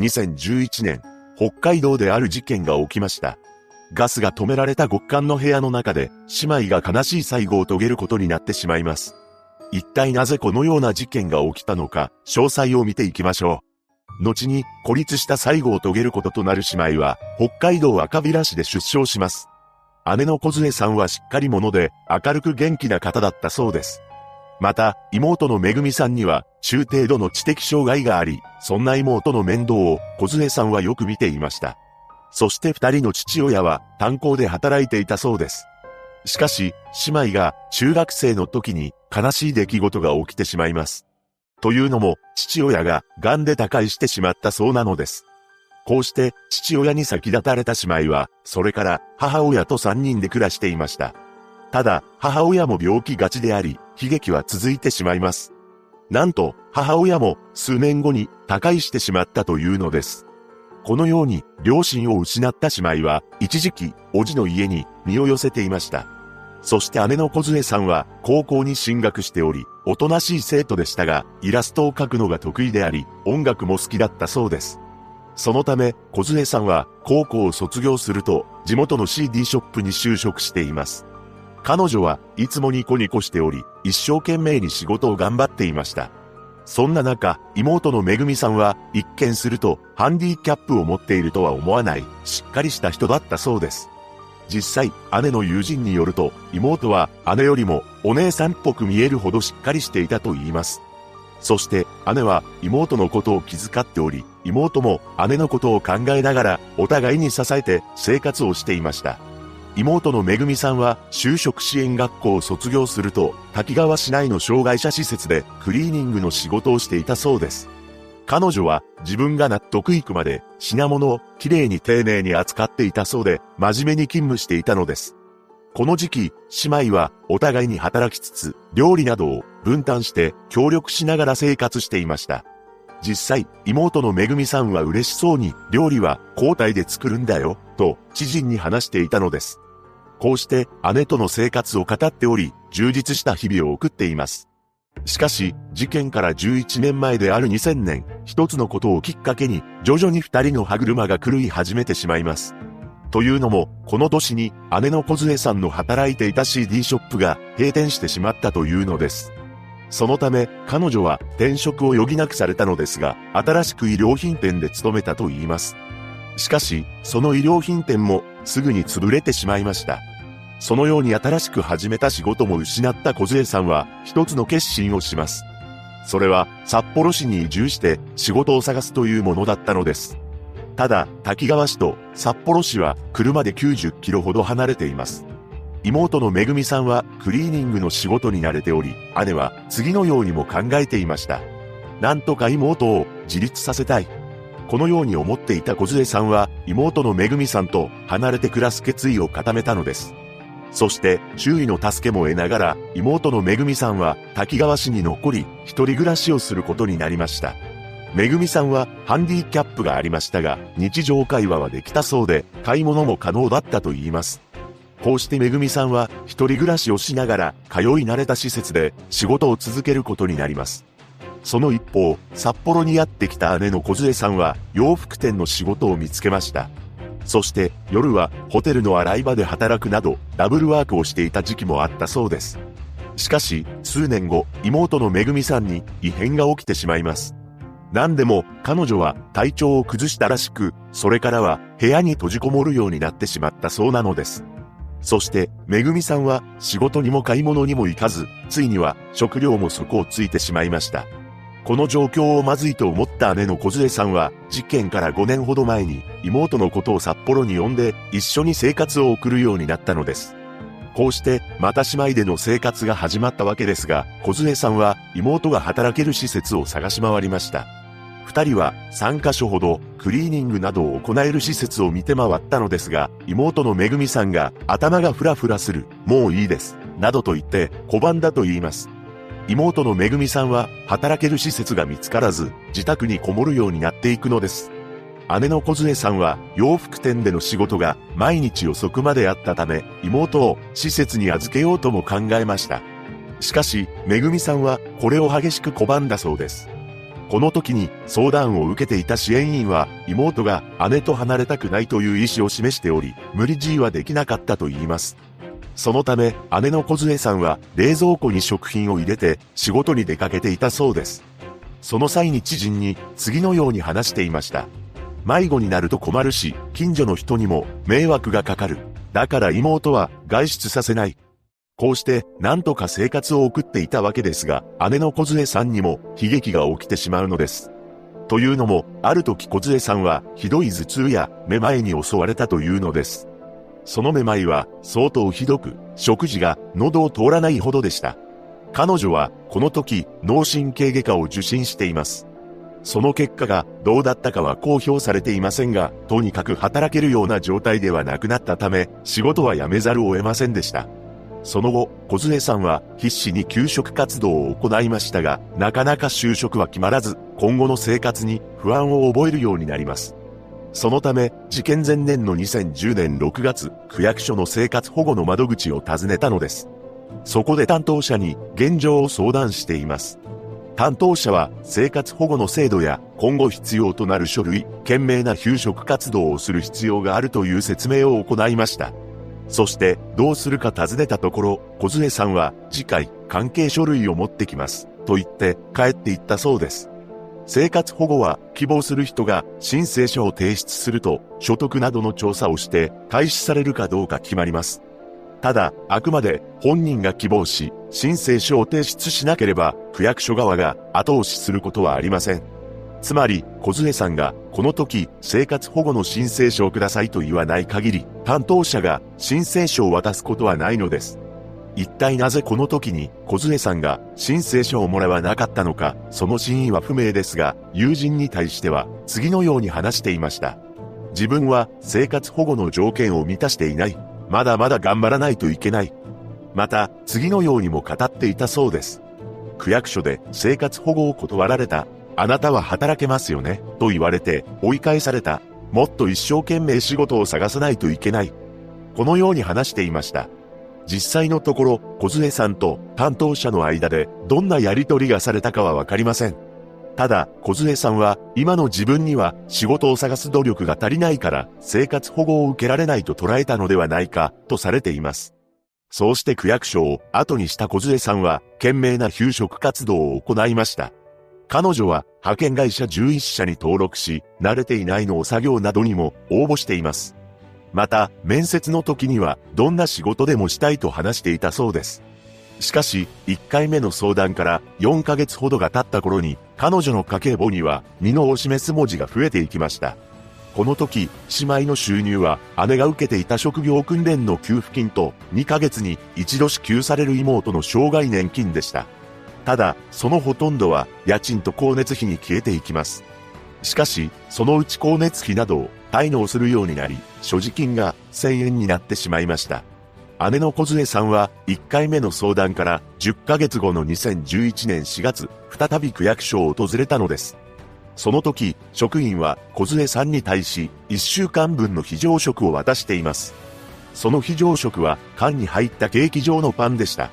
2011年、北海道である事件が起きました。ガスが止められた極寒の部屋の中で、姉妹が悲しい最後を遂げることになってしまいます。一体なぜこのような事件が起きたのか、詳細を見ていきましょう。後に孤立した最後を遂げることとなる姉妹は、北海道赤平市で出生します。姉の小杖さんはしっかり者で、明るく元気な方だったそうです。また、妹のめぐみさんには、中程度の知的障害があり、そんな妹の面倒を小杖さんはよく見ていました。そして二人の父親は炭鉱で働いていたそうです。しかし、姉妹が中学生の時に悲しい出来事が起きてしまいます。というのも、父親が癌で他界してしまったそうなのです。こうして父親に先立たれた姉妹は、それから母親と三人で暮らしていました。ただ、母親も病気がちであり、悲劇は続いてしまいます。なんと、母親も数年後に他界してしまったというのです。このように両親を失った姉妹は一時期、おじの家に身を寄せていました。そして姉の小杖さんは高校に進学しており、おとなしい生徒でしたが、イラストを描くのが得意であり、音楽も好きだったそうです。そのため、小杖さんは高校を卒業すると、地元の CD ショップに就職しています。彼女はいつもニコニコしており、一生懸命に仕事を頑張っていました。そんな中、妹のめぐみさんは、一見すると、ハンディキャップを持っているとは思わない、しっかりした人だったそうです。実際、姉の友人によると、妹は姉よりもお姉さんっぽく見えるほどしっかりしていたと言います。そして、姉は妹のことを気遣っており、妹も姉のことを考えながら、お互いに支えて生活をしていました。妹のめぐみさんは就職支援学校を卒業すると滝川市内の障害者施設でクリーニングの仕事をしていたそうです。彼女は自分が納得いくまで品物をきれいに丁寧に扱っていたそうで真面目に勤務していたのです。この時期、姉妹はお互いに働きつつ料理などを分担して協力しながら生活していました。実際、妹のめぐみさんは嬉しそうに料理は交代で作るんだよ、と知人に話していたのです。こうして姉との生活を語っており、充実した日々を送っています。しかし、事件から11年前である2000年、一つのことをきっかけに、徐々に二人の歯車が狂い始めてしまいます。というのも、この年に姉の小杖さんの働いていた CD ショップが閉店してしまったというのです。そのため、彼女は転職を余儀なくされたのですが、新しく衣料品店で勤めたと言います。しかし、その衣料品店もすぐに潰れてしまいました。そのように新しく始めた仕事も失った小杖さんは一つの決心をします。それは札幌市に移住して仕事を探すというものだったのです。ただ、滝川市と札幌市は車で90キロほど離れています。妹のめぐみさんはクリーニングの仕事に慣れており、姉は次のようにも考えていました。なんとか妹を自立させたい。このように思っていた小杖さんは妹のめぐみさんと離れて暮らす決意を固めたのです。そして周囲の助けも得ながら妹のめぐみさんは滝川市に残り一人暮らしをすることになりました。めぐみさんはハンディキャップがありましたが日常会話はできたそうで買い物も可能だったと言います。こうしてめぐみさんは一人暮らしをしながら通い慣れた施設で仕事を続けることになります。その一方、札幌にやってきた姉の小杖さんは洋服店の仕事を見つけました。そして夜はホテルの洗い場で働くなどダブルワークをしていた時期もあったそうです。しかし、数年後、妹のめぐみさんに異変が起きてしまいます。何でも彼女は体調を崩したらしく、それからは部屋に閉じこもるようになってしまったそうなのです。そして、めぐみさんは仕事にも買い物にも行かず、ついには食料も底をついてしまいました。この状況をまずいと思った姉の小杖さんは、事件から5年ほど前に妹のことを札幌に呼んで一緒に生活を送るようになったのです。こうしてまた姉妹での生活が始まったわけですが、小杖さんは妹が働ける施設を探し回りました。二人は3カ所ほどクリーニングなどを行える施設を見て回ったのですが、妹のめぐみさんが頭がフラフラする、もういいです、などと言って拒んだと言います。妹のめぐみさんは働ける施設が見つからず、自宅にこもるようになっていくのです。姉の小杖さんは洋服店での仕事が毎日遅くまであったため、妹を施設に預けようとも考えました。しかし、めぐみさんはこれを激しく拒んだそうです。この時に相談を受けていた支援員は妹が姉と離れたくないという意思を示しており、無理強いはできなかったと言います。そのため姉の小杖さんは冷蔵庫に食品を入れて仕事に出かけていたそうです。その際に知人に次のように話していました。迷子になると困るし、近所の人にも迷惑がかかる。だから妹は外出させない。こうして、なんとか生活を送っていたわけですが、姉の小杖さんにも悲劇が起きてしまうのです。というのも、ある時小杖さんは、ひどい頭痛や、めまいに襲われたというのです。そのめまいは、相当ひどく、食事が喉を通らないほどでした。彼女は、この時、脳神経外科を受診しています。その結果がどうだったかは公表されていませんが、とにかく働けるような状態ではなくなったため、仕事は辞めざるを得ませんでした。その後、小杖さんは必死に休職活動を行いましたが、なかなか就職は決まらず、今後の生活に不安を覚えるようになります。そのため、事件前年の2010年6月、区役所の生活保護の窓口を訪ねたのです。そこで担当者に現状を相談しています。担当者は生活保護の制度や今後必要となる書類、懸命な休職活動をする必要があるという説明を行いました。そして、どうするか尋ねたところ、小杖さんは、次回、関係書類を持ってきます、と言って帰っていったそうです。生活保護は、希望する人が申請書を提出すると、所得などの調査をして、開始されるかどうか決まります。ただ、あくまで本人が希望し、申請書を提出しなければ、区役所側が後押しすることはありません。つまり、小杖さんが、この時、生活保護の申請書をくださいと言わない限り、担当者が申請書を渡すことはないのです。一体なぜこの時に小杖さんが申請書をもらわなかったのか、その真意は不明ですが、友人に対しては次のように話していました。自分は生活保護の条件を満たしていない。まだまだ頑張らないといけない。また、次のようにも語っていたそうです。区役所で生活保護を断られたあなたは働けますよね、と言われて追い返された。もっと一生懸命仕事を探さないといけない。このように話していました。実際のところ、小杖さんと担当者の間でどんなやりとりがされたかはわかりません。ただ、小杖さんは今の自分には仕事を探す努力が足りないから生活保護を受けられないと捉えたのではないかとされています。そうして区役所を後にした小杖さんは懸命な休職活動を行いました。彼女は派遣会社11社に登録し、慣れていないのを作業などにも応募しています。また、面接の時には、どんな仕事でもしたいと話していたそうです。しかし、1回目の相談から4ヶ月ほどが経った頃に、彼女の家計簿には、身のを示す文字が増えていきました。この時、姉妹の収入は、姉が受けていた職業訓練の給付金と、2ヶ月に一度支給される妹の障害年金でした。ただ、そのほとんどは家賃と光熱費に消えていきます。しかし、そのうち光熱費などを滞納するようになり、所持金が1000円になってしまいました。姉の小杖さんは1回目の相談から10ヶ月後の2011年4月、再び区役所を訪れたのです。その時、職員は小杖さんに対し1週間分の非常食を渡しています。その非常食は缶に入ったケーキ状のパンでした。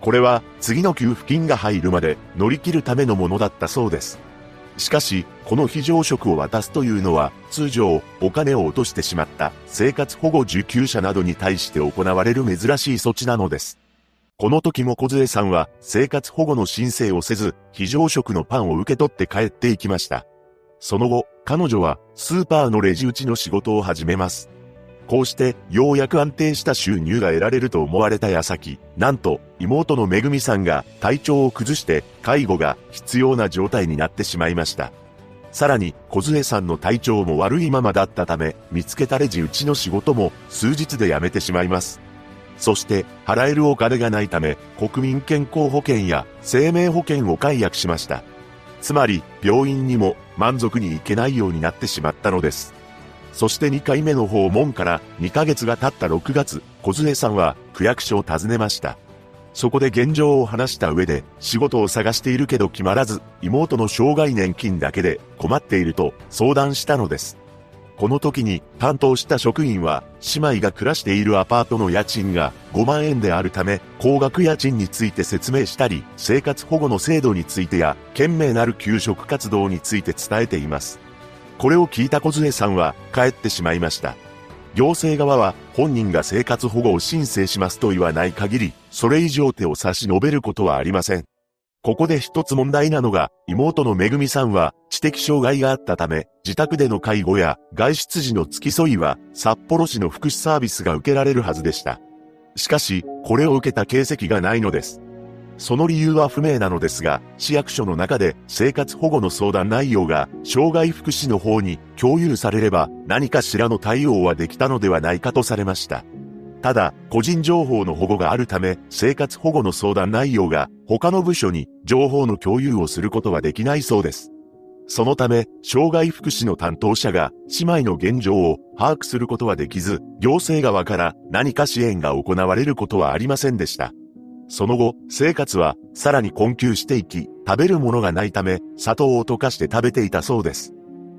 これは次の給付金が入るまで乗り切るためのものだったそうです。しかし、この非常食を渡すというのは、通常、お金を落としてしまった生活保護受給者などに対して行われる珍しい措置なのです。この時も小杖さんは生活保護の申請をせず、非常食のパンを受け取って帰っていきました。その後、彼女はスーパーのレジ打ちの仕事を始めます。こうしてようやく安定した収入が得られると思われた矢先、なんと妹のめぐみさんが体調を崩して介護が必要な状態になってしまいました。さらに小杖さんの体調も悪いままだったため、見つけたレジ打ちの仕事も数日で辞めてしまいます。そして払えるお金がないため国民健康保険や生命保険を解約しました。つまり病院にも満足に行けないようになってしまったのです。そして2回目の訪問から2ヶ月が経った6月、小杖さんは区役所を訪ねました。そこで現状を話した上で、仕事を探しているけど決まらず、妹の障害年金だけで困っていると相談したのです。この時に担当した職員は、姉妹が暮らしているアパートの家賃が5万円であるため、高額家賃について説明したり、生活保護の制度についてや、懸命なる給食活動について伝えています。これを聞いた小杖さんは帰ってしまいました。行政側は本人が生活保護を申請しますと言わない限り、それ以上手を差し伸べることはありません。ここで一つ問題なのが、妹のめぐみさんは知的障害があったため、自宅での介護や外出時の付き添いは札幌市の福祉サービスが受けられるはずでした。しかし、これを受けた形跡がないのです。その理由は不明なのですが、市役所の中で生活保護の相談内容が障害福祉の方に共有されれば何かしらの対応はできたのではないかとされました。ただ、個人情報の保護があるため、生活保護の相談内容が他の部署に情報の共有をすることはできないそうです。そのため、障害福祉の担当者が姉妹の現状を把握することはできず、行政側から何か支援が行われることはありませんでした。その後、生活はさらに困窮していき、食べるものがないため、砂糖を溶かして食べていたそうです。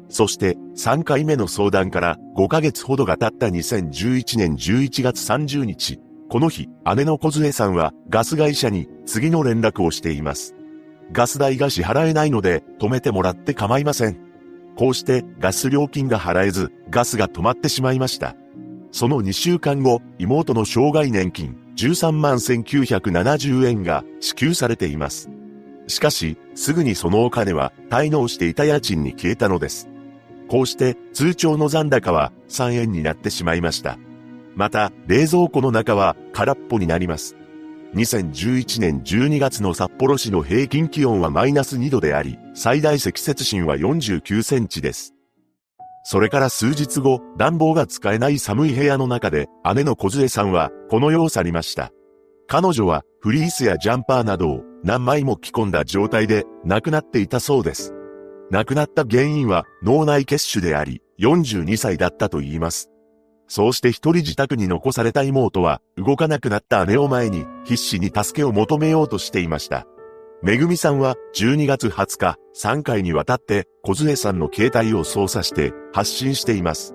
そして3回目の相談から5ヶ月ほどが経った2011年11月30日、この日、姉の小杖さんはガス会社に次の連絡をしています。ガス代が支払えないので止めてもらって構いません。こうしてガス料金が払えずガスが止まってしまいました。その2週間後、妹の障害年金13万1970円が支給されています。しかし、すぐにそのお金は滞納していた家賃に消えたのです。こうして通帳の残高は3円になってしまいました。また、冷蔵庫の中は空っぽになります。2011年12月の札幌市の平均気温はマイナス2度であり、最大積雪深は49センチです。それから数日後、暖房が使えない寒い部屋の中で、姉の小杖さんは、この世を去りました。彼女は、フリースやジャンパーなどを何枚も着込んだ状態で亡くなっていたそうです。亡くなった原因は脳内血腫であり、42歳だったと言います。そうして一人自宅に残された妹は、動かなくなった姉を前に、必死に助けを求めようとしていました。めぐみさんは12月20日、3回にわたって、小杖さんの携帯を操作して発信しています。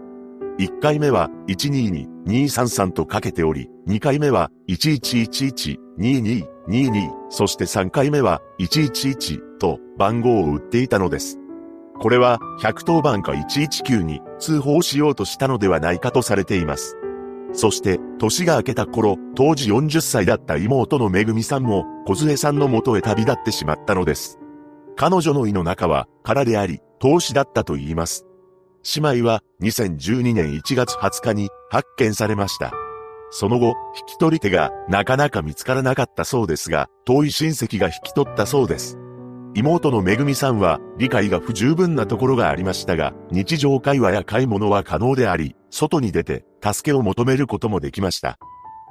1回目は122-233とかけており、2回目は1111-2222、そして3回目は111と番号を打っていたのです。これは110番か119に通報しようとしたのではないかとされています。そして、年が明けた頃、当時40歳だった妹のめぐみさんも、小杖さんの元へ旅立ってしまったのです。彼女の胃の中は空であり、投資だったと言います。姉妹は2012年1月20日に発見されました。その後、引き取り手がなかなか見つからなかったそうですが、遠い親戚が引き取ったそうです。妹のめぐみさんは理解が不十分なところがありましたが、日常会話や買い物は可能であり、外に出て助けを求めることもできました。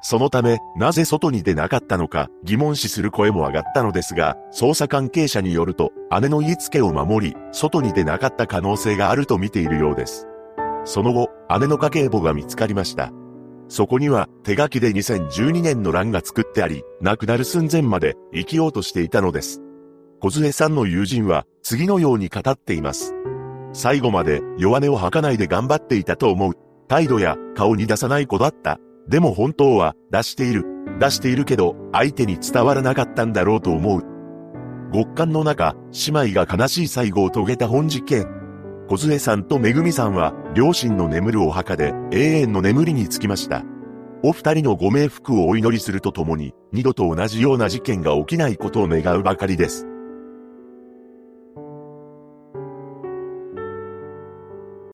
そのため、なぜ外に出なかったのか疑問視する声も上がったのですが、捜査関係者によると、姉の言いつけを守り、外に出なかった可能性があると見ているようです。その後、姉の家計簿が見つかりました。そこには手書きで2012年の欄が作ってあり、亡くなる寸前まで生きようとしていたのです。小杖さんの友人は次のように語っています。最後まで弱音を吐かないで頑張っていたと思う。態度や顔に出さない子だった。でも本当は出している。出しているけど相手に伝わらなかったんだろうと思う。極寒の中、姉妹が悲しい最後を遂げた本事件。小杖さんとめぐみさんは両親の眠るお墓で永遠の眠りにつきました。お二人のご冥福をお祈りするとともに、二度と同じような事件が起きないことを願うばかりです。